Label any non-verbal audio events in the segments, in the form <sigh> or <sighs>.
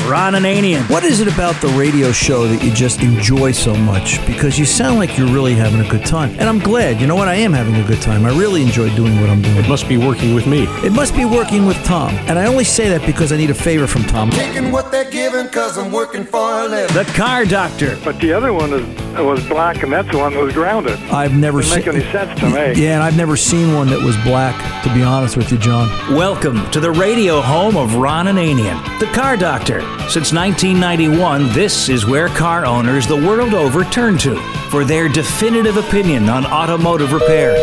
Ron Ananian. What is it about the radio show that you just enjoy so much? Because you sound like you're really having a good time. And I'm glad. You know what? I am having a good time. I really enjoy doing what I'm doing. It must be working with me. It must be working with Tom. And I only say that because I need a favor from Tom. Taking what they're giving because I'm working for a living. The Car Doctor. But the other one is, was black, and that's the one that was grounded. I've never Doesn't make seen. any sense to me. Yeah, and I've never seen one that was black, to be honest with you, John. Welcome to the radio home of Ron Ananian, the Car Doctor. Since 1991, this is where car owners the world over turn to for their definitive opinion on automotive repair.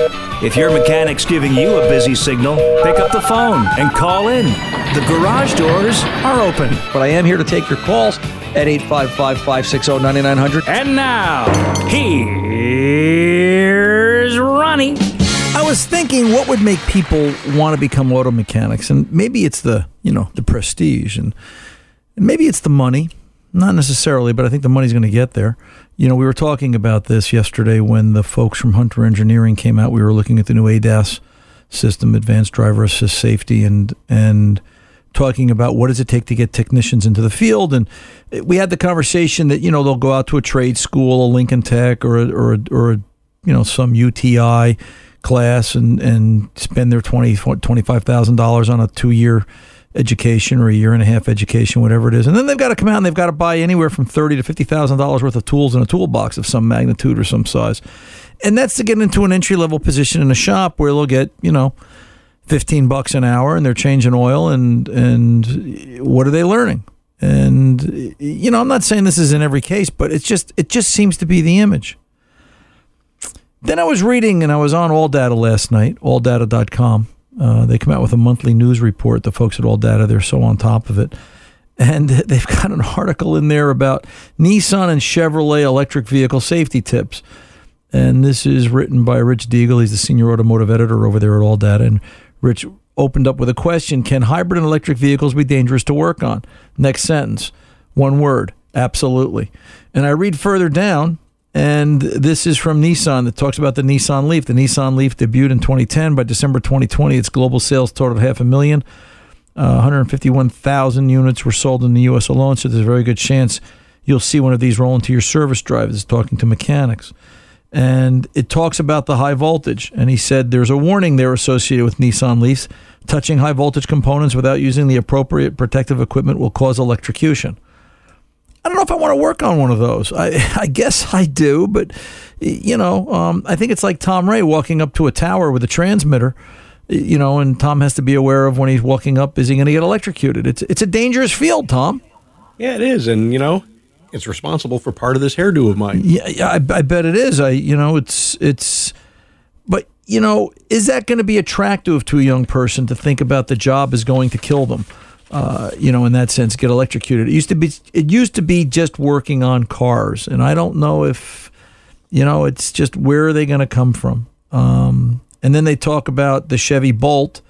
If your mechanic's giving you a busy signal, pick up the phone and call in. The garage doors are open. But I am here to take your calls at 855 560 9900. And now, here's Ronnie. I was thinking what would make people want to become auto mechanics and maybe it's the, you know, the prestige and, and maybe it's the money. Not necessarily, but I think the money's going to get there. You know, we were talking about this yesterday when the folks from Hunter Engineering came out. We were looking at the new ADAS system, Advanced Driver Assist Safety, and and talking about what does it take to get technicians into the field. And we had the conversation that you know they'll go out to a trade school, a Lincoln Tech, or a, or a, or a, you know some UTI class, and and spend their twenty twenty five thousand dollars on a two year education or a year and a half education, whatever it is, and then they've got to come out and they've got to buy anywhere from thirty to fifty thousand dollars worth of tools in a toolbox of some magnitude or some size, and that's to get into an entry level position in a shop where they'll get you know. 15 bucks an hour and they're changing oil and and what are they learning? And you know i'm not saying this is in every case but it's just it just seems to be the image. Then i was reading and i was on AllData last night alldata.com uh, they come out with a monthly news report the folks at AllData they're so on top of it and <laughs> they've got an article in there about nissan and chevrolet electric vehicle safety tips and this is written by Rich Deagle. He's the senior automotive editor over there at All Data. And Rich opened up with a question Can hybrid and electric vehicles be dangerous to work on? Next sentence, one word, absolutely. And I read further down, and this is from Nissan that talks about the Nissan Leaf. The Nissan Leaf debuted in 2010. By December 2020, its global sales totaled half a million. Uh, 151,000 units were sold in the U.S. alone, so there's a very good chance you'll see one of these roll into your service drive. It's talking to mechanics. And it talks about the high voltage. And he said there's a warning there associated with Nissan Leafs. Touching high voltage components without using the appropriate protective equipment will cause electrocution. I don't know if I want to work on one of those. I, <laughs> I guess I do, but you know, um, I think it's like Tom Ray walking up to a tower with a transmitter. You know, and Tom has to be aware of when he's walking up. Is he going to get electrocuted? It's it's a dangerous field, Tom. Yeah, it is, and you know, it's responsible for part of this hairdo of mine. Yeah, yeah I, I bet it is. I, you know, it's it's, but you know, is that going to be attractive to a young person to think about the job is going to kill them? Uh, you know, in that sense, get electrocuted. It used to be it used to be just working on cars, and I don't know if you know. It's just where are they going to come from? Um, and then they talk about the Chevy Bolt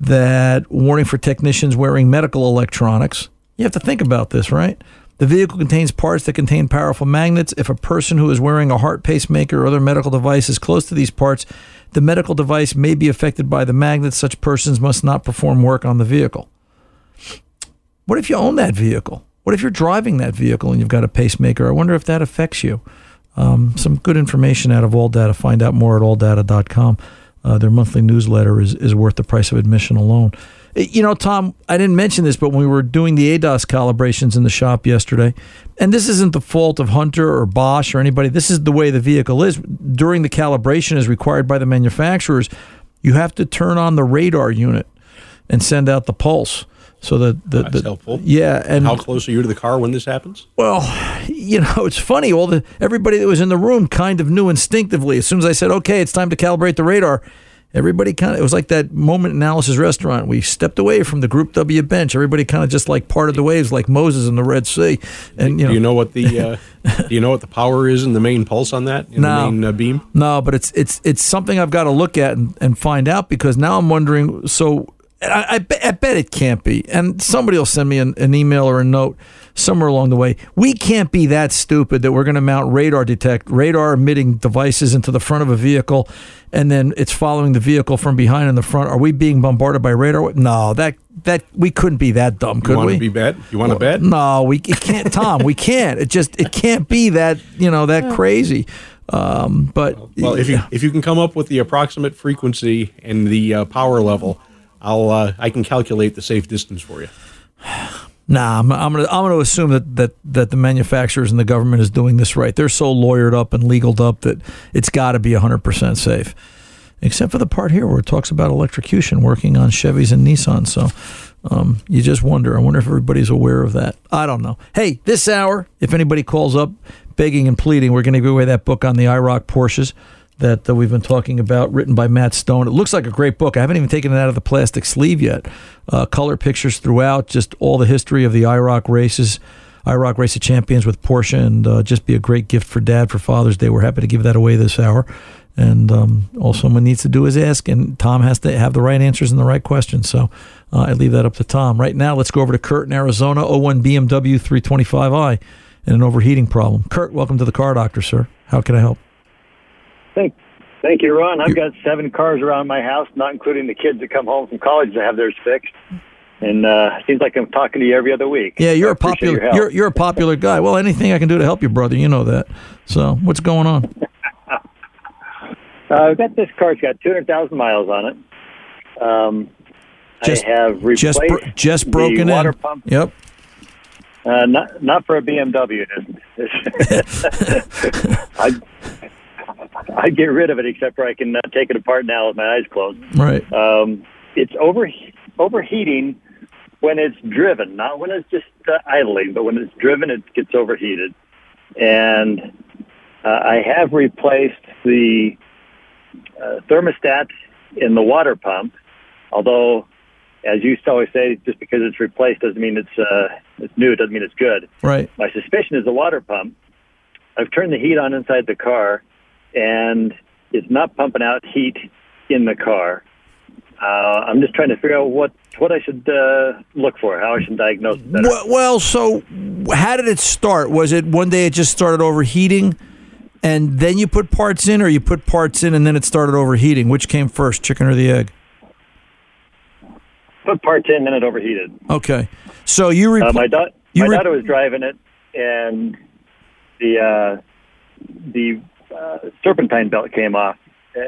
that warning for technicians wearing medical electronics. You have to think about this, right? The vehicle contains parts that contain powerful magnets. If a person who is wearing a heart pacemaker or other medical device is close to these parts, the medical device may be affected by the magnets. Such persons must not perform work on the vehicle. What if you own that vehicle? What if you're driving that vehicle and you've got a pacemaker? I wonder if that affects you. Um, some good information out of AllData. Find out more at alldata.com. Uh, their monthly newsletter is, is worth the price of admission alone. You know, Tom, I didn't mention this, but when we were doing the ADAS calibrations in the shop yesterday, and this isn't the fault of Hunter or Bosch or anybody, this is the way the vehicle is. During the calibration, as required by the manufacturers, you have to turn on the radar unit and send out the pulse. So that the, That's the, helpful. Yeah, and How close are you to the car when this happens? well, <laughs> you know, it's funny. All the everybody that was in the room kind of knew instinctively. As soon as I said, "Okay, it's time to calibrate the radar," everybody kind of it was like that moment in Alice's Restaurant. We stepped away from the Group W bench. Everybody kind of just like parted the waves, like Moses in the Red Sea. And you know, do you know what the uh, <laughs> do you know what the power is in the main pulse on that in No. the main uh, beam? No, but it's it's it's something I've got to look at and, and find out because now I'm wondering. So I, I, bet, I bet it can't be. And somebody will send me an, an email or a note somewhere along the way. We can't be that stupid that we're going to mount radar detect radar emitting devices into the front of a vehicle, and then it's following the vehicle from behind in the front. Are we being bombarded by radar? No, that that we couldn't be that dumb, You could want we? to be bet? You want to bet? No, we it can't, Tom. we can't. It just it can't be that you know that crazy. Um, but Well, if you if you can come up with the approximate frequency and the uh, power level, I'll uh, I can calculate the safe distance for you. Nah, I'm, I'm gonna I'm gonna assume that, that that the manufacturers and the government is doing this right. They're so lawyered up and legaled up that it's got to be 100 percent safe, except for the part here where it talks about electrocution working on Chevys and Nissan. So um, you just wonder. I wonder if everybody's aware of that. I don't know. Hey, this hour, if anybody calls up begging and pleading, we're going to give away that book on the IROC Porsches that we've been talking about, written by Matt Stone. It looks like a great book. I haven't even taken it out of the plastic sleeve yet. Uh, color pictures throughout, just all the history of the IROC races, IROC Race of Champions with Porsche, and uh, just be a great gift for Dad for Father's Day. We're happy to give that away this hour. And um, all someone needs to do is ask, and Tom has to have the right answers and the right questions. So uh, I leave that up to Tom. Right now, let's go over to Kurt in Arizona, 01 BMW 325i, and an overheating problem. Kurt, welcome to the Car Doctor, sir. How can I help? Thank, thank you, Ron. I've got seven cars around my house, not including the kids that come home from college to have theirs fixed. And uh, seems like I'm talking to you every other week. Yeah, you're I a popular your you're you're a popular guy. Well, anything I can do to help you, brother, you know that. So, what's going on? <laughs> Uh, I've got this car. It's got 200,000 miles on it. Um, Just- I have replaced Just bro- just the broken water in. pump. Yep. Uh, not not for a BMW. I'd, <laughs> <laughs> <laughs> I'd get rid of it, except for I can uh, take it apart now with my eyes closed. Right. Um, it's over overheating when it's driven, not when it's just uh, idling, but when it's driven, it gets overheated. And uh, I have replaced the uh, thermostat in the water pump, although, as you used to always say, just because it's replaced doesn't mean it's uh, it's new. It doesn't mean it's good. Right. My suspicion is the water pump. I've turned the heat on inside the car, and it's not pumping out heat in the car. Uh, I'm just trying to figure out what what I should uh, look for, how I should diagnose it better. Well, well, so how did it start? Was it one day it just started overheating, and then you put parts in, or you put parts in and then it started overheating. Which came first, chicken or the egg? Put parts in, then it overheated. Okay, so you repl- Uh, my da- my re- daughter was driving it, and the uh, the uh, serpentine belt came off. Uh,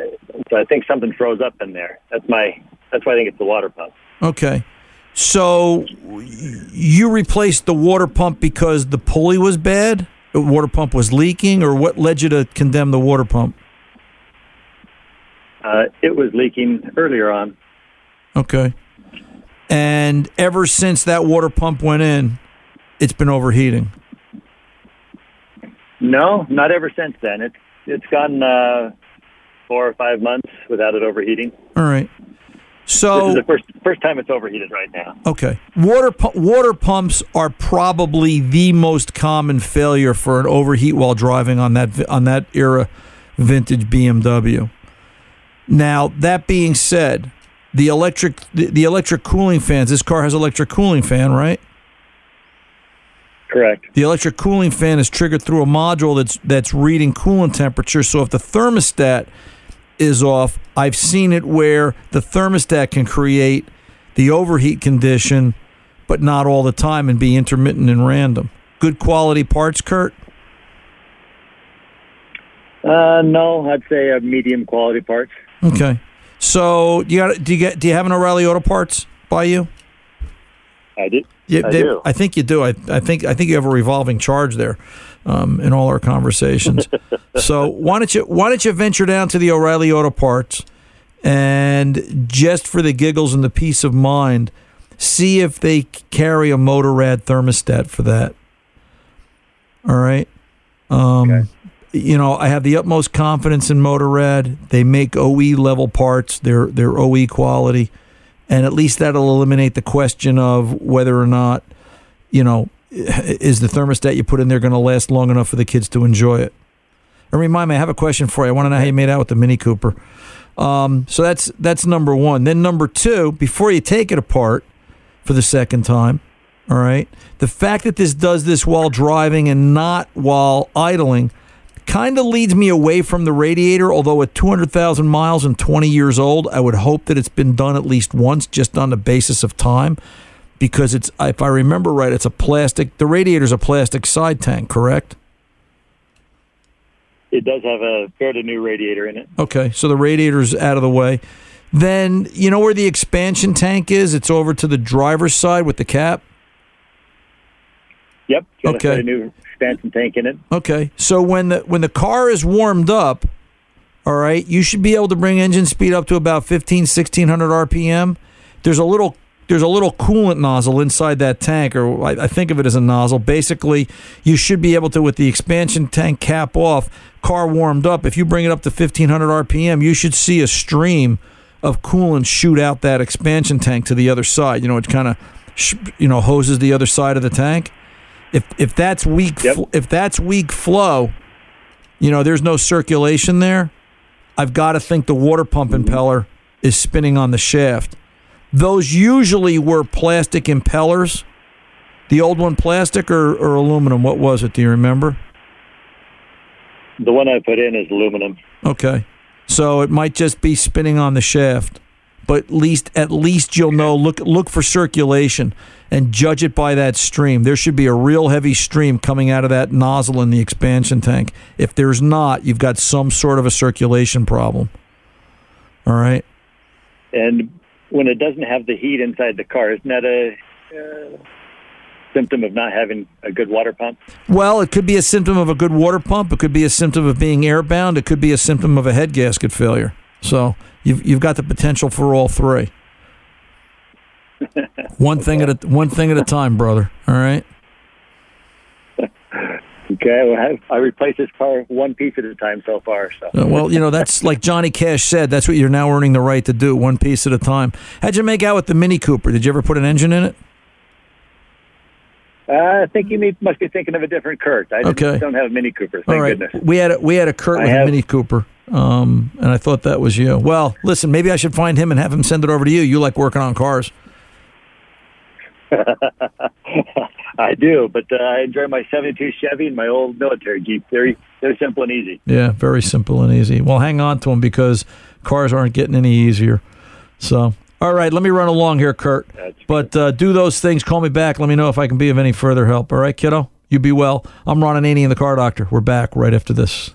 so I think something froze up in there. That's my. That's why I think it's the water pump. Okay. So you replaced the water pump because the pulley was bad? The water pump was leaking, or what led you to condemn the water pump? Uh, it was leaking earlier on. Okay. And ever since that water pump went in, it's been overheating. No, not ever since then. It's it's gone uh, four or five months without it overheating. All right. So This is the first first time it's overheated right now. Okay. Water pu- water pumps are probably the most common failure for an overheat while driving on that on that era vintage BMW. Now, that being said, the electric the, the electric cooling fans, this car has electric cooling fan, right? Correct. The electric cooling fan is triggered through a module that's that's reading coolant temperature. So if the thermostat is off, I've seen it where the thermostat can create the overheat condition, but not all the time and be intermittent and random. Good quality parts, Kurt. Uh, no, I'd say a medium quality parts. Okay. So you got do you get do you have an O'Reilly Auto Parts by you? I do. Yeah, I they- do. I think you do. I, I think I think you have a revolving charge there um, in all our conversations. <laughs> so why don't you why don't you venture down to the O'Reilly Auto Parts and just for the giggles and the peace of mind, see if they carry a Motorad thermostat for that. All right. Um, You know, I have the utmost confidence in Motorad. They make OE level parts. They're they're OE quality and at least that'll eliminate the question of whether or not you know is the thermostat you put in there going to last long enough for the kids to enjoy it? And remind me i have a question for you. I want to know how you made out with the mini cooper. Um, so that's that's number one. Then number two before you take it apart for the second time all right the fact that this does this while driving and not while idling kind of leads me away from the radiator. Although at 200,000 miles and 20 years old, I would hope that it's been done at least once, just on the basis of time, because it's if I remember right, it's a plastic. The radiator's a plastic side tank, correct? It does have a fairly new radiator in it. Okay, so the radiator's out of the way. Then you know where the expansion tank is? It's over to the driver's side with the cap. Yep. Okay. a new expansion tank in it. Okay. So when the when the car is warmed up, all right, you should be able to bring engine speed up to about 15 1600 RPM. There's a little there's a little coolant nozzle inside that tank or I, think of it as a nozzle. Basically, you should be able to with the expansion tank cap off, car warmed up, if you bring it up to 1500 RPM, you should see a stream of coolant shoot out that expansion tank to the other side. You know, it kind of you know hoses the other side of the tank if if that's weak fl- if that's weak flow, you know, there's no circulation there. I've got to think the water pump mm-hmm. impeller is spinning on the shaft. Those usually were plastic impellers. The old one plastic or, or aluminum? What was it? Do you remember? The one I put in is aluminum. Okay. So it might just be spinning on the shaft. But at least at least you'll know look look for circulation and judge it by that stream. There should be a real heavy stream coming out of that nozzle in the expansion tank. If there's not, you've got some sort of a circulation problem. All right. And when it doesn't have the heat inside the car, isn't that a uh, symptom of not having a good water pump? Well, it could be a symptom of a good water pump. It could be a symptom of being airbound. It could be a symptom of a head gasket failure. So you've you've got the potential for all three. <laughs> one thing at a one thing at a time, brother. All right. Okay, well, I, I replaced this car one piece at a time so far. So Uh, well, you know that's like Johnny Cash said. That's what you're now earning the right to do, one piece at a time. How'd you make out with the Mini Cooper? Did you ever put an engine in it? uh, I think you may, must be thinking of a different Kurt. I Okay. don't have Mini Coopers. Thank All right. goodness. We had a, we had a Kurt I with a Mini Cooper, um, and I thought that was you. Well, listen, maybe I should find him and have him send it over to you. You like working on cars. <laughs> I do, but uh, I enjoy my '72 Chevy and my old military Jeep. Very, very simple and easy. Yeah, very simple and easy. Well, hang on to them because cars aren't getting any easier. So, all right, let me run along here, Kurt. but uh, do those things. Call me back. Let me know if I can be of any further help. All right, kiddo? You be well. I'm Ron Ananian, the car doctor. We're back right after this.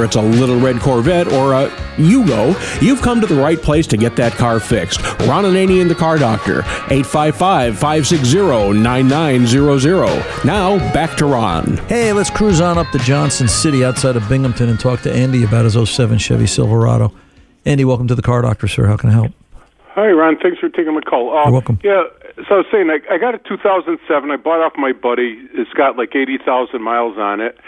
Whether it's a little red Corvette or a Yugo, you've come to the right place to get that car fixed. Ron Ananian, the car doctor, 855-560-9900. Now, back to Ron. Hey, let's cruise on up to Johnson City outside of Binghamton and talk to Andy about his 07 Chevy Silverado. Andy, welcome to the car doctor, sir. How can I help? Hi, Ron. Thanks for taking my call. Uh, You're welcome. Yeah, so I was saying, I, I got a 2007. I bought off my buddy. It's got like 80,000 miles on it.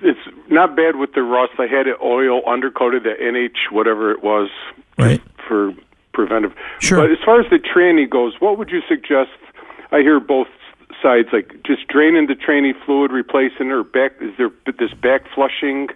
It's not bad with the rust. I had it oil undercoated, the NH, whatever it was, right. for preventive. Sure. But as far as the tranny goes, what would you suggest? I hear both sides, like just draining the tranny fluid, replacing it, or back. Is there this back flushing?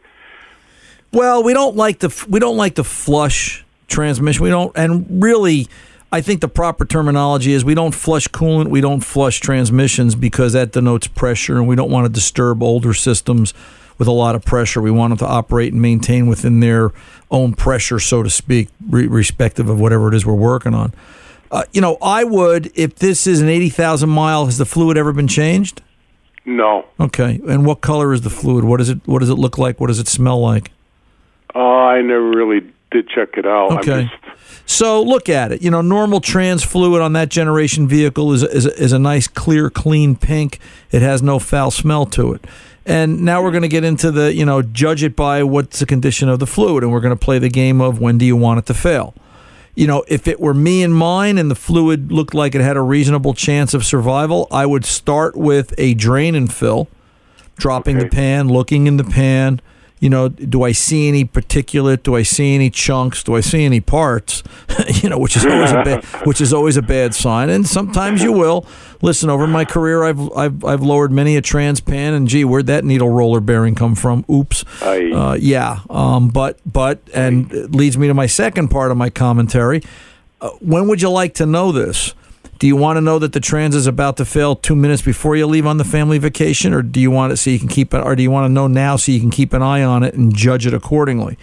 Well, we don't like the we don't like the flush transmission. We don't, and really, I think the proper terminology is we don't flush coolant, we don't flush transmissions because that denotes pressure, and we don't want to disturb older systems with a lot of pressure. We want them to operate and maintain within their own pressure, so to speak, re- respective of whatever it is we're working on. Uh, you know, I would if this is an eighty thousand mile. Has the fluid ever been changed? No. Okay, and what color is the fluid? What does it What does it look like? What does it smell like? Uh, I never really did check it out. Okay. So look at it. You know, normal trans fluid on that generation vehicle is is, is a nice, clear, clean pink. It has no foul smell to it. And now we're going to get into the, you know, judge it by what's the condition of the fluid, and we're going to play the game of when do you want it to fail. You know, if it were me and mine and the fluid looked like it had a reasonable chance of survival, I would start with a drain and fill, dropping the pan, looking in the pan. You know, do I see any particulate? Do I see any chunks? Do I see any parts? <laughs> you know, which is always a bad, <laughs> which is always a bad sign. And sometimes you will. Listen, over my career, I've I've I've lowered many a trans pan, and gee, where'd that needle roller bearing come from? Oops. Uh, yeah. Um, but but and it leads me to my second part of my commentary. Uh, when would you like to know this? Do you want to know that the trans is about to fail two minutes before you leave on the family vacation, or do you want it so you can keep it, or do you want to know now so you can keep an eye on it and judge it accordingly?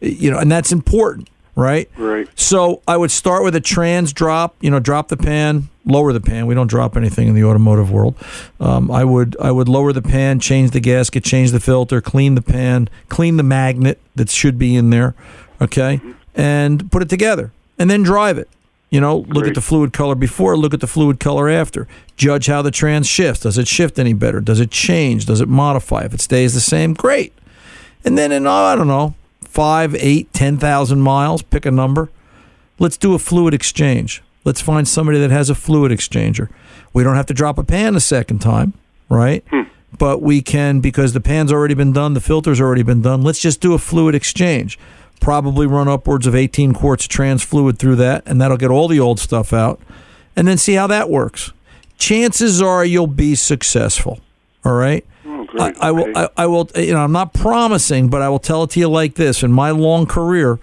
You know, and that's important, right? Right. So I would start with a trans drop. You know, drop the pan, lower the pan. We don't drop anything in the automotive world. Um, I would I would lower the pan, change the gasket, change the filter, clean the pan, clean the magnet that should be in there, okay, and put it together, and then drive it. You know, look at the fluid color before, look at the fluid color after. Judge how the trans shifts. Does it shift any better? Does it change? Does it modify? If it stays the same, great. And then in, oh, I don't know, five, eight, ten thousand miles, pick a number. Let's do a fluid exchange. Let's find somebody that has a fluid exchanger. We don't have to drop a pan a second time, right? Hmm. But we can, because the pan's already been done, the filter's already been done. Let's just do a fluid exchange. Probably run upwards of 18 quarts of trans fluid through that, and that'll get all the old stuff out. And then see how that works. Chances are you'll be successful. All right. Oh, I, I will. I, I will. You know, I'm not promising, but I will tell it to you like this. In my long career,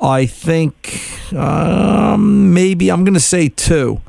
I think um, maybe I'm going to say two,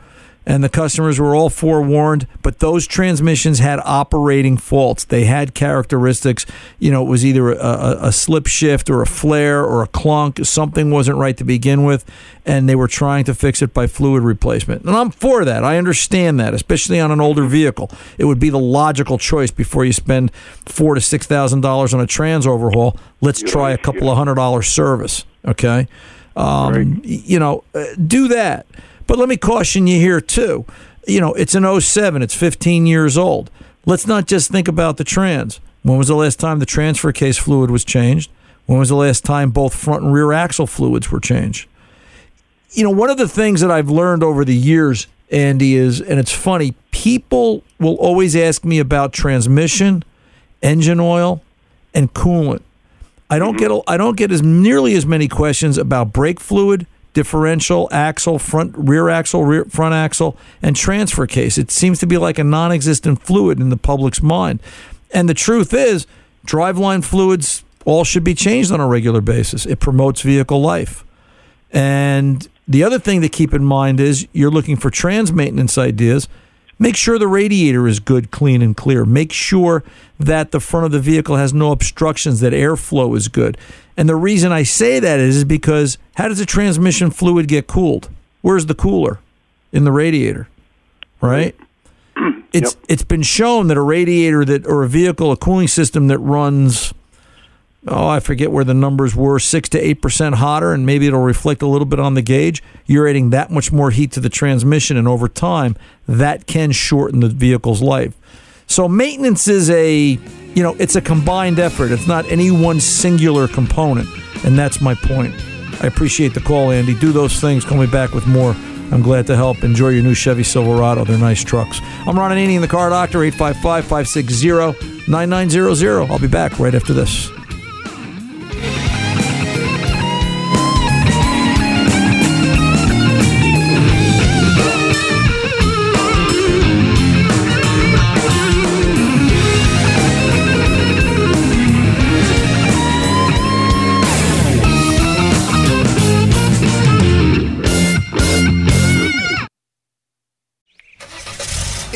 and the customers were all forewarned. But those transmissions had operating faults. They had characteristics. You know, it was either a, a, a slip shift or a flare or a clunk. Something wasn't right to begin with, and they were trying to fix it by fluid replacement. And I'm for that. I understand that, especially on an older vehicle. It would be the logical choice before you spend four to six thousand dollars on a trans overhaul. Let's try a couple of hundred dollar service. Okay, um, y- you know, uh, do that. But let me caution you here too. You know, it's an 07, it's 15 years old. Let's not just think about the trans. When was the last time the transfer case fluid was changed? When was the last time both front and rear axle fluids were changed? You know, one of the things that I've learned over the years, Andy, is, and it's funny, people will always ask me about transmission, engine oil, and coolant. I don't mm-hmm. get I don't get as nearly as many questions about brake fluid, differential, axle, front rear axle, rear front axle, and transfer case. It seems to be like a non-existent fluid in the public's mind. And the truth is, driveline fluids all should be changed on a regular basis. It promotes vehicle life. And the other thing to keep in mind is you're looking for trans maintenance ideas. Make sure the radiator is good, clean, and clear. Make sure that the front of the vehicle has no obstructions, that airflow is good. And the reason I say that is, is because how does the transmission fluid get cooled? Where's the cooler? In the radiator, right? <clears throat> It's it's been shown that a radiator that or a vehicle, a cooling system that runs oh, I forget where the numbers were, six to eight percent hotter, and maybe it'll reflect a little bit on the gauge. You're adding that much more heat to the transmission, and over time, that can shorten the vehicle's life. So maintenance is a, you know, it's a combined effort. It's not any one singular component, and that's my point. I appreciate the call, Andy. Do those things. Call me back with more. I'm glad to help. Enjoy your new Chevy Silverado. They're nice trucks. I'm Ron Ananian the Car Doctor, 855 560 9900. I'll be back right after this.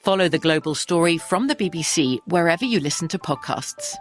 Follow the global story from the BBC wherever you listen to podcasts.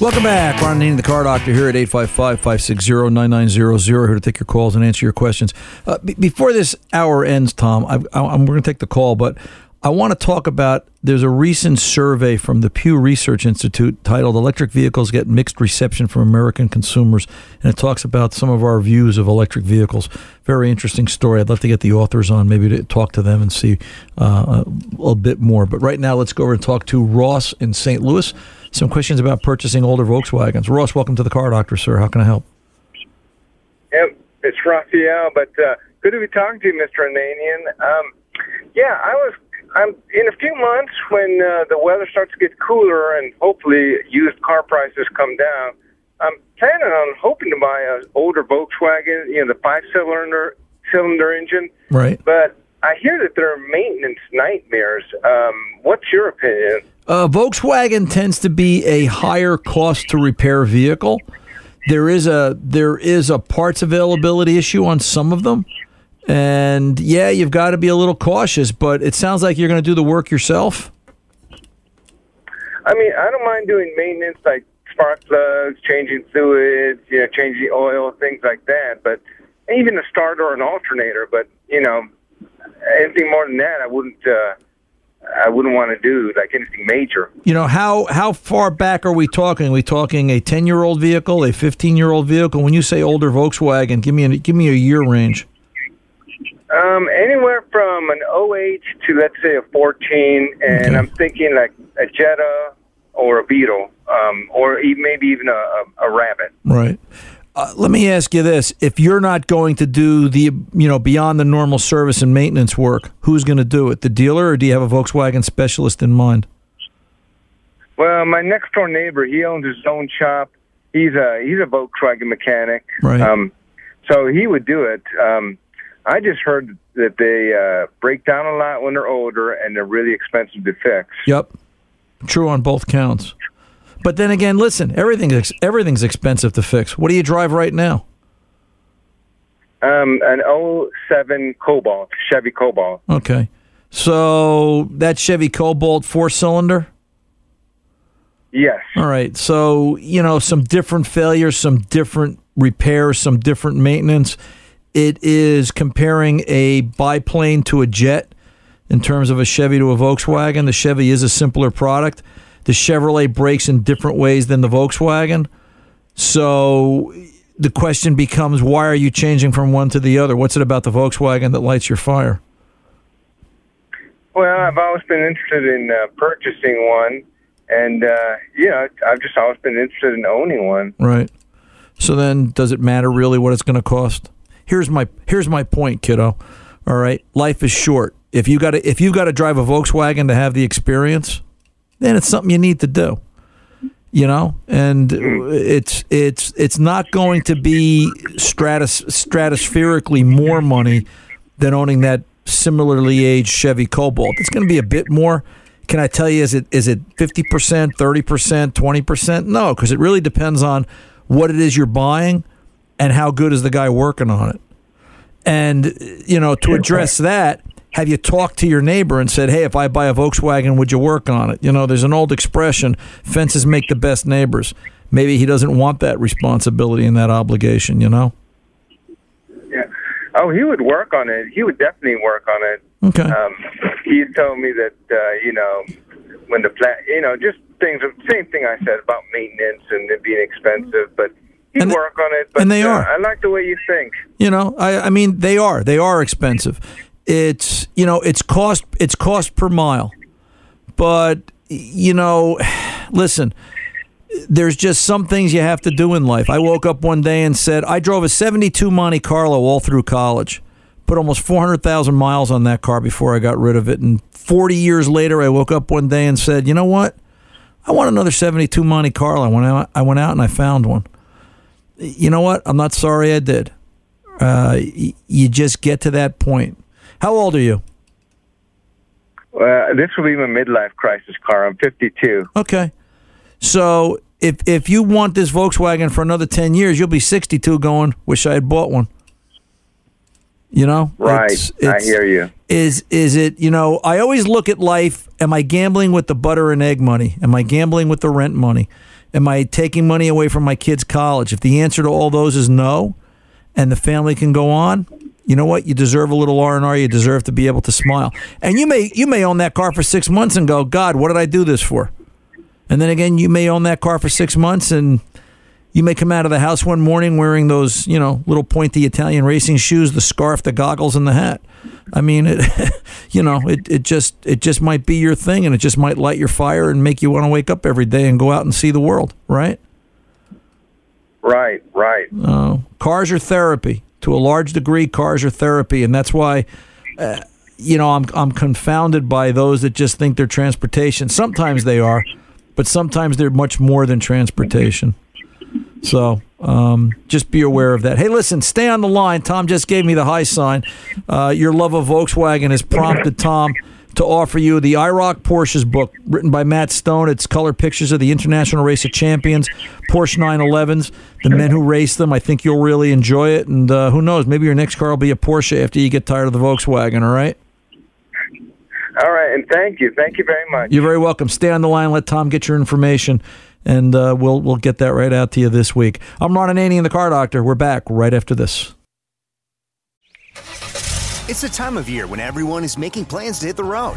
Welcome back. Ron the car doctor, here at 855-560-9900, here to take your calls and answer your questions. Uh, b- before this hour ends, Tom, I, I, I'm going to take the call, but I want to talk about there's a recent survey from the Pew Research Institute titled Electric Vehicles Get Mixed Reception from American Consumers. And it talks about some of our views of electric vehicles. Very interesting story. I'd love to get the authors on, maybe to talk to them and see uh, a little bit more. But right now, let's go over and talk to Ross in St. Louis. Some questions about purchasing older Volkswagens. Ross, welcome to the car doctor, sir. How can I help? Yep, it's Raphael, but uh, good to be talking to you, Mr. Ananian. Um, yeah, I was I'm in a few months when uh, the weather starts to get cooler and hopefully used car prices come down. I'm planning on hoping to buy an older Volkswagen, you know, the five cylinder cylinder engine. Right. But I hear that there are maintenance nightmares. Um, what's your opinion? Uh, Volkswagen tends to be a higher cost to repair vehicle. There is a there is a parts availability issue on some of them, and yeah, you've got to be a little cautious. But it sounds like you're going to do the work yourself. I mean, I don't mind doing maintenance like spark plugs, changing fluids, you know, changing oil, things like that. But even a starter or an alternator. But you know, anything more than that, I wouldn't. Uh, I wouldn't want to do like anything major. You know how how far back are we talking? Are we talking a ten year old vehicle, a fifteen year old vehicle? When you say older Volkswagen, give me a, give me a year range. Um, anywhere from an 08 to let's say a 14, and Okay. I'm thinking like a Jetta or a Beetle, um, or even, maybe even a, a, a Rabbit. Right. uh, let me ask you this: If you're not going to do the, you know, beyond the normal service and maintenance work, who's going to do it? The dealer, or do you have a Volkswagen specialist in mind? Well, my next door neighbor, he owns his own shop. He's a he's a Volkswagen mechanic. Right. Um, so he would do it. Um, I just heard that they uh, break down a lot when they're older and they're really expensive to fix. Yep, true on both counts. But then again, listen, everything's everything's expensive to fix. What do you drive right now? Um, an 07 Cobalt, Chevy Cobalt. Okay, so that Chevy Cobalt four cylinder. Yes. All right. So, you know, some different failures, some different repairs, some different maintenance. It is comparing a biplane to a jet in terms of a Chevy to a Volkswagen. The Chevy is a simpler product. The Chevrolet breaks in different ways than the Volkswagen. So the question becomes why are you changing from one to the other? What's it about the Volkswagen that lights your fire? Well, I've always been interested in uh, purchasing one, and uh, yeah, I've just always been interested in owning one. Right. So then, does it matter really what it's going to cost? Here's my here's my point, kiddo. All right, life is short. If you got to if you got to drive a Volkswagen to have the experience, then it's something you need to do. You know, and it's it's it's not going to be stratus stratospherically more money than owning that similarly aged Chevy Cobalt. It's going to be a bit more. Can I tell you? Is it is it fifty percent, thirty percent, twenty percent? No, because it really depends on what it is you're buying and how good is the guy working on it. And you know, to address that, have you talked to your neighbor and said, "Hey, if I buy a Volkswagen, would you work on it?" You know, there's an old expression: "Fences make the best neighbors." Maybe he doesn't want that responsibility and that obligation. You know. Yeah. Oh, he would work on it. He would definitely work on it. Okay. Um, he told me that uh, you know when the plant, you know, just things. Same thing I said about maintenance and it being expensive, but he'd work on it. But and they uh, are. I like the way you think. You know, I, I mean, they are. They are expensive. It's you know, it's cost. It's cost per mile. But you know, <sighs> listen. There's just some things you have to do in life. I woke up one day and said, I drove a 72 Monte Carlo all through college. Put almost 400,000 miles on that car before I got rid of it. And 40 years later, I woke up one day and said, you know what? I want another 72 Monte Carlo. I went out, I went out and I found one. You know what? I'm not sorry I did. Uh, y- you just get to that point. How old are you? Uh, this will be my midlife crisis car. I'm 52. Okay. So if if you want this Volkswagen for another 10 years, you'll be 62 going, wish I had bought one. You know? Right. It's- I hear you. is is it you know i always look at life am i gambling with the butter and egg money am i gambling with the rent money am i taking money away from my kids college? If the answer to all those is no and the family can go on you know what? You deserve a little r&r you deserve to be able to smile. And you may you may own that car for six months and go god what did i do this for? And then again you may own that car for six months and you may come out of the house one morning wearing those, you know, little pointy Italian racing shoes, the scarf, the goggles, and the hat. I mean, it, <laughs> you know, it, it just it just might be your thing, and it just might light your fire and make you want to wake up every day and go out and see the world, right? Right, right. Uh, cars are therapy to a large degree. Cars are therapy, and that's why, uh, you know, I'm I'm confounded by those that just think they're transportation. Sometimes they are, but sometimes they're much more than transportation. So um, just be aware of that. Hey, listen, stay on the line. Tom just gave me the high sign. Uh, your love of Volkswagen has prompted Tom to offer you the IROC Porsches book written by Matt Stone. It's color pictures of the International Race of Champions, Porsche 911s, the men who race them. I think you'll really enjoy it. And uh, who knows, maybe your next car will be a Porsche after you get tired of the Volkswagen, all right? All right, and thank you. Thank you very much. You're very welcome. Stay on the line. Let Tom get your information, and uh, we'll we'll get that right out to you this week. I'm Ron Ananian, the Car Doctor. We're back right after this. It's the time of year when everyone is making plans to hit the road.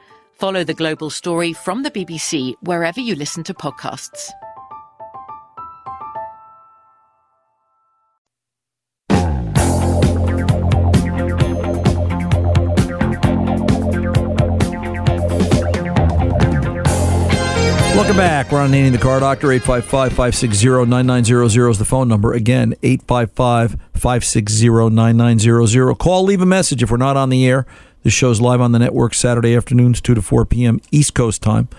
Follow the global story from the BBC wherever you listen to podcasts. Welcome back. Ron Ananian, the car doctor. 855 560 9900 is the phone number. Again, 855 560 9900. Call, leave a message if we're not on the air. The show's live on the network Saturday afternoons, 2 to 4 p.m. East Coast time.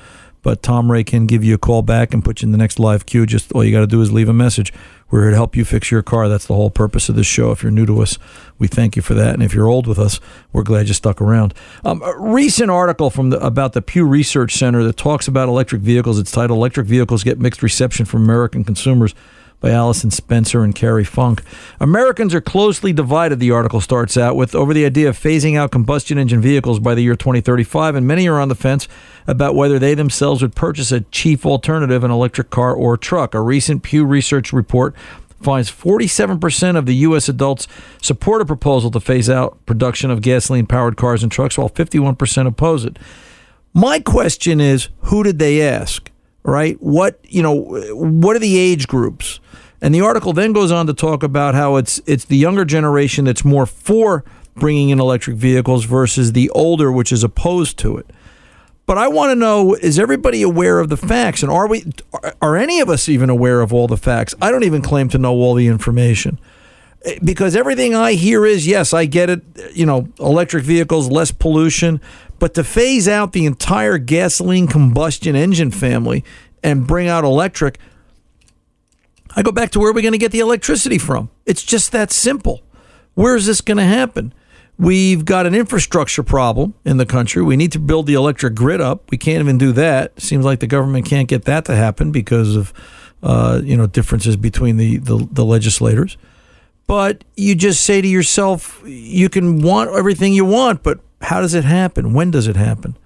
But Tom Ray can give you a call back and put you in the next live queue. Just all you got to do is leave a message. We're here to help you fix your car. That's the whole purpose of this show. If you're new to us, we thank you for that. And if you're old with us, we're glad you stuck around. Um, a recent article from the, about the Pew Research Center that talks about electric vehicles. It's titled "Electric Vehicles Get Mixed Reception from American Consumers." By Allison Spencer and Cary Funk. Americans are closely divided, the article starts out with, over the idea of phasing out combustion engine vehicles by the year 2035, and many are on the fence about whether they themselves would purchase a chief alternative, an electric car or truck. A recent Pew Research report finds 47% of the U.S. adults support a proposal to phase out production of gasoline powered cars and trucks, while 51% oppose it. My question is who did they ask? Right? What, you know, what are the age groups? And the article then goes on to talk about how it's it's the younger generation that's more for bringing in electric vehicles versus the older which is opposed to it. But I want to know is everybody aware of the facts and are we are any of us even aware of all the facts? I don't even claim to know all the information. Because everything I hear is yes, I get it, you know, electric vehicles less pollution, but to phase out the entire gasoline combustion engine family and bring out electric I go back to where are we going to get the electricity from? It's just that simple. Where is this going to happen? We've got an infrastructure problem in the country. We need to build the electric grid up. We can't even do that. Seems like the government can't get that to happen because of uh, you know differences between the, the, the legislators. But you just say to yourself, you can want everything you want, but how does it happen? When does it happen?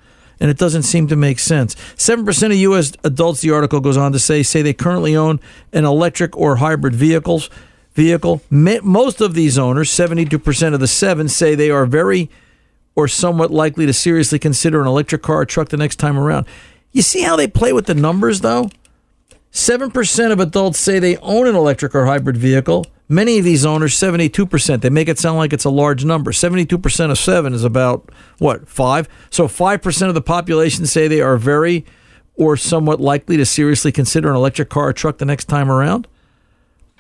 and it doesn't seem to make sense. 7% of U.S. adults, the article goes on to say, say they currently own an electric or hybrid vehicles vehicle. Most of these owners, 72% of the seven, say they are very or somewhat likely to seriously consider an electric car or truck the next time around. You see how they play with the numbers, though? 7% of adults say they own an electric or hybrid vehicle. Many of these owners, 72%. They make it sound like it's a large number. 72% of 7 is about, what, 5? So 5% of the population say they are very or somewhat likely to seriously consider an electric car or truck the next time around.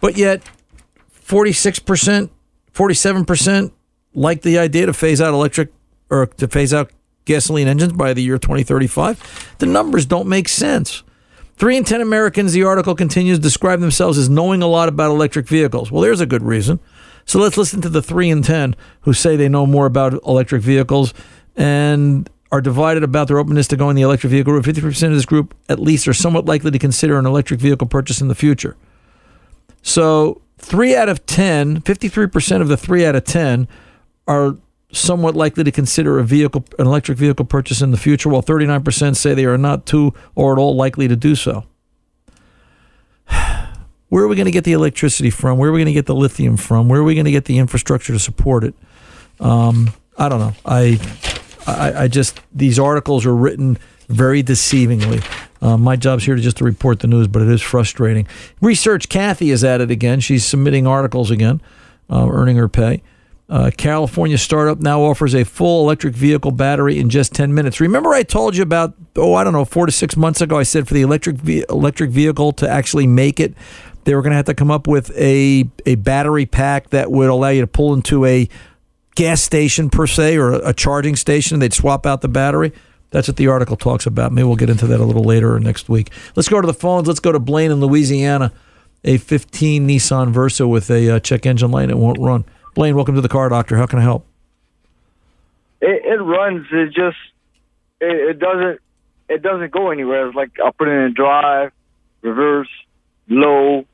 But yet, 46%, 47% like the idea to phase out electric or to phase out gasoline engines by the year 2035. The numbers don't make sense. Three in 10 Americans, the article continues, describe themselves as knowing a lot about electric vehicles. Well, there's a good reason. So let's listen to the three in 10 who say they know more about electric vehicles and are divided about their openness to going the electric vehicle route. 50% of this group, at least, are somewhat likely to consider an electric vehicle purchase in the future. So three out of 10, 53% of the three out of 10 are somewhat likely to consider a vehicle, an electric vehicle purchase in the future, while 39% say they are not too or at all likely to do so. <sighs> Where are we going to get the electricity from? Where are we going to get the lithium from? Where are we going to get the infrastructure to support it? Um, I don't know. I, I, I just these articles are written very deceivingly. Uh, my job's here to just to report the news, but it is frustrating. Research Kathy is at it again. She's submitting articles again, uh, earning her pay. Uh, California startup now offers a full electric vehicle battery in just 10 minutes. Remember, I told you about, oh, I don't know, four to six months ago, I said for the electric ve- electric vehicle to actually make it, they were going to have to come up with a, a battery pack that would allow you to pull into a gas station, per se, or a, a charging station. They'd swap out the battery. That's what the article talks about. Maybe we'll get into that a little later or next week. Let's go to the phones. Let's go to Blaine in Louisiana, a 15 Nissan Versa with a uh, check engine light. It won't run. Blaine, welcome to the car doctor. How can I help? It, it runs. It just it, it doesn't it doesn't go anywhere. It's like I put it in drive, reverse, low.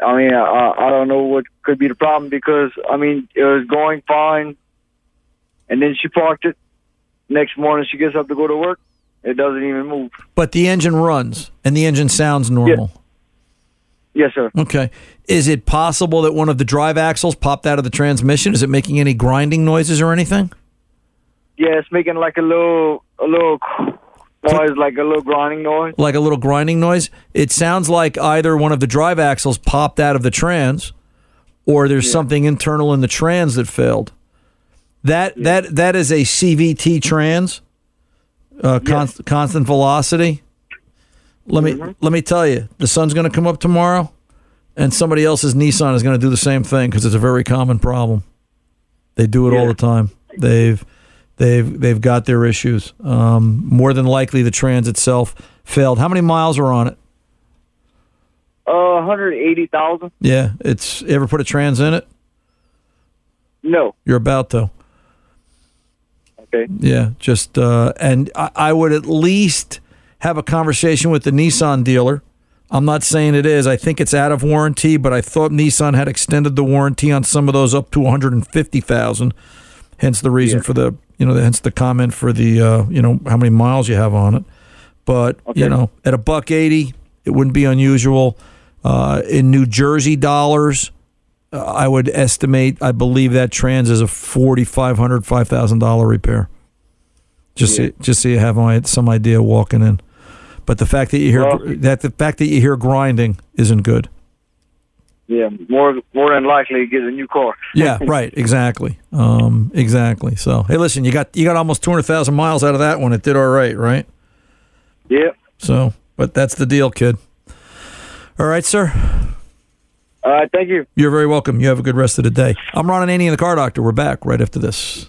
I mean, I, I don't know what could be the problem because I mean it was going fine, and then she parked it. Next morning, she gets up to go to work. It doesn't even move. But the engine runs and the engine sounds normal. Yes, sir. Okay. Is it possible that one of the drive axles popped out of the transmission? Is it making any grinding noises or anything? Yeah, it's making like a little a little noise, like a little grinding noise. Like a little grinding noise? It sounds like either one of the drive axles popped out of the trans or there's something internal in the trans that failed. That that that is a CVT trans, uh, const, constant velocity. Let me let me tell you, the sun's going to come up tomorrow, and somebody else's Nissan is going to do the same thing because it's a very common problem. They do it all the time. They've they've they've got their issues. Um, more than likely, the trans itself failed. How many miles are on it? Uh, one hundred eighty thousand. Yeah, it's ever put a trans in it? No. You're about to. Okay. Yeah, just uh, and I, I would at least have a conversation with the Nissan dealer. I'm not saying it is. I think it's out of warranty, but I thought Nissan had extended the warranty on some of those up to 150,000. Hence the reason for the you know hence the comment for the uh, you know how many miles you have on it. But you know at a buck eighty, it wouldn't be unusual. Uh, in New Jersey dollars, uh, I would estimate. I believe that trans is a forty five hundred five thousand dollar repair. Just so, just so you have my, some idea walking in. But the fact that you hear Well- that the fact that you hear grinding isn't good. Yeah, more more than likely to get a new car. <laughs> Yeah, right. Exactly. Um, exactly. So, hey, listen, you got you got almost two hundred thousand miles out of that one. It did all right, right? Yeah. So, but that's the deal, kid. All right, sir. All right, thank you. You're very welcome. You have a good rest of the day. I'm Ron Ananian, the car doctor. We're back right after this.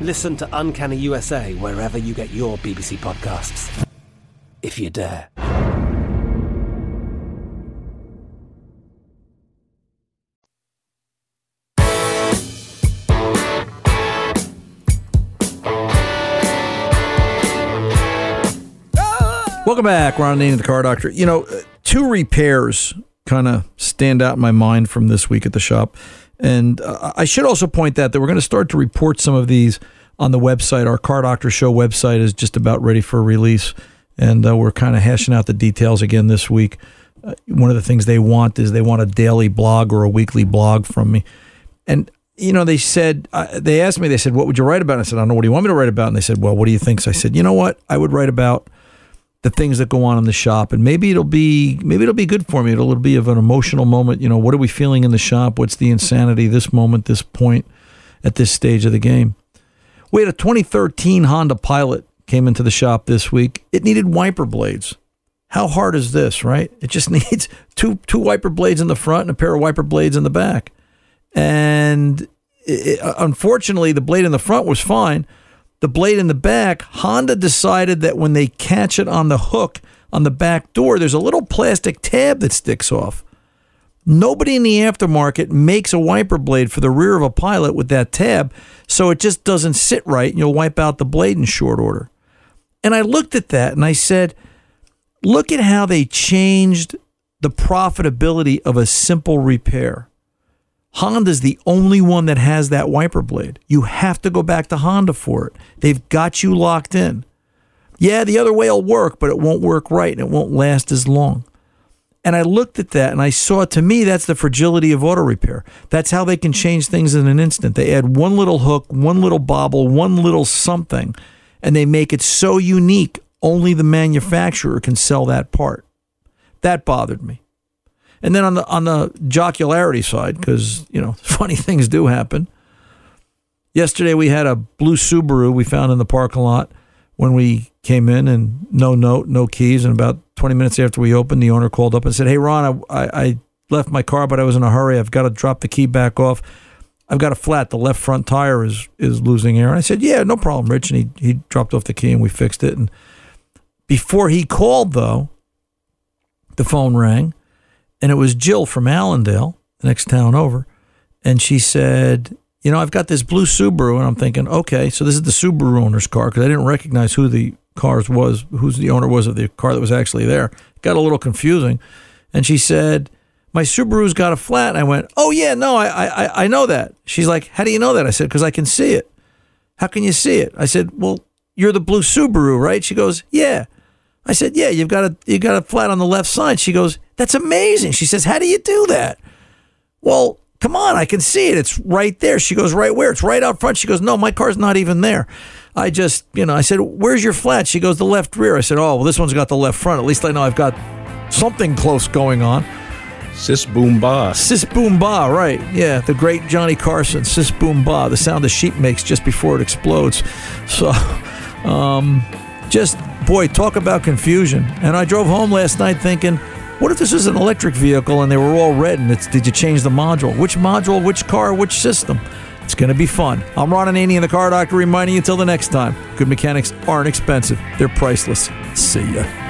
Listen to Uncanny USA wherever you get your BBC podcasts, if you dare. Welcome back, Ron Ananian, the Car Doctor. You know, uh, two repairs kind of stand out in my mind from this week at the shop, and uh, I should also point that that we're going to start to report some of these on the website. Our Car Doctor Show website is just about ready for release, and uh, we're kind of hashing out the details again this week. Uh, one of the things they want is they want a daily blog or a weekly blog from me, and you know, they said, uh, they asked me, they said, what would you write about? I said, I don't know. What do you want me to write about? And they said, well, what do you think? So I said, you know what? I would write about the things that go on in the shop, and maybe it'll be maybe it'll be good for me. It'll, it'll be of an emotional moment. You know, what are we feeling in the shop? What's the insanity this moment, this point, at this stage of the game? We had a 2013 Honda Pilot came into the shop this week. It needed wiper blades. How hard is this, right? It just <laughs> needs two two wiper blades in the front and a pair of wiper blades in the back. And it, unfortunately, the blade in the front was fine the blade in the back, Honda decided that when they catch it on the hook on the back door, there's a little plastic tab that sticks off. Nobody in the aftermarket makes a wiper blade for the rear of a pilot with that tab, so it just doesn't sit right and you'll wipe out the blade in short order. And I looked at that and I said, look at how they changed the profitability of a simple repair. Honda's the only one that has that wiper blade. You have to go back to Honda for it. They've got you locked in. Yeah, the other way will work, but it won't work right and it won't last as long. And I looked at that and I saw to me that's the fragility of auto repair. That's how they can change things in an instant. They add one little hook, one little bobble, one little something, and they make it so unique only the manufacturer can sell that part. That bothered me. And then on the on the jocularity side, because you know <laughs> funny things do happen. Yesterday we had a blue Subaru we found in the parking lot when we came in, and no note, no keys. And about 20 minutes after we opened, the owner called up and said, "Hey Ron, I, I, I left my car, but I was in a hurry. I've got to drop the key back off. I've got a flat. The left front tire is is losing air." And I said, "Yeah, no problem, Rich." And he he dropped off the key and we fixed it. And before he called, though, the phone rang, and it was Jill from Allendale, the next town over, and she said, "You know, I've got this blue Subaru," and I'm thinking, "Okay, so this is the Subaru owner's car," because I didn't recognize who the cars was, who's the owner was of the car that was actually there. It got a little confusing, and she said. My Subaru's got a flat. And I went, oh yeah, no, I, I I know that. She's like, how do you know that? I said, because I can see it. How can you see it? I said, well, you're the blue Subaru, right? She goes, yeah. I said, yeah, you've got a you got a flat on the left side. She goes, that's amazing. She says, how do you do that? Well, come on, I can see it. It's right there. She goes, right where? It's right out front. She goes, no, my car's not even there. I just, you know, I said, where's your flat? She goes, the left rear. I said, oh, well, this one's got the left front. At least I know I've got something close going on. Sis boom ba. Sis boom ba, right. Yeah, the great Johnny Carson, sis boom ba, the sound a sheep makes just before it explodes. So, um, just, boy, talk about confusion. And I drove home last night thinking, what if this is an electric vehicle and they were all red and it's, did you change the module? Which module, which car, which system? It's going to be fun. I'm Ron Ananian, the car doctor, reminding you until the next time. Good mechanics aren't expensive, they're priceless. See ya.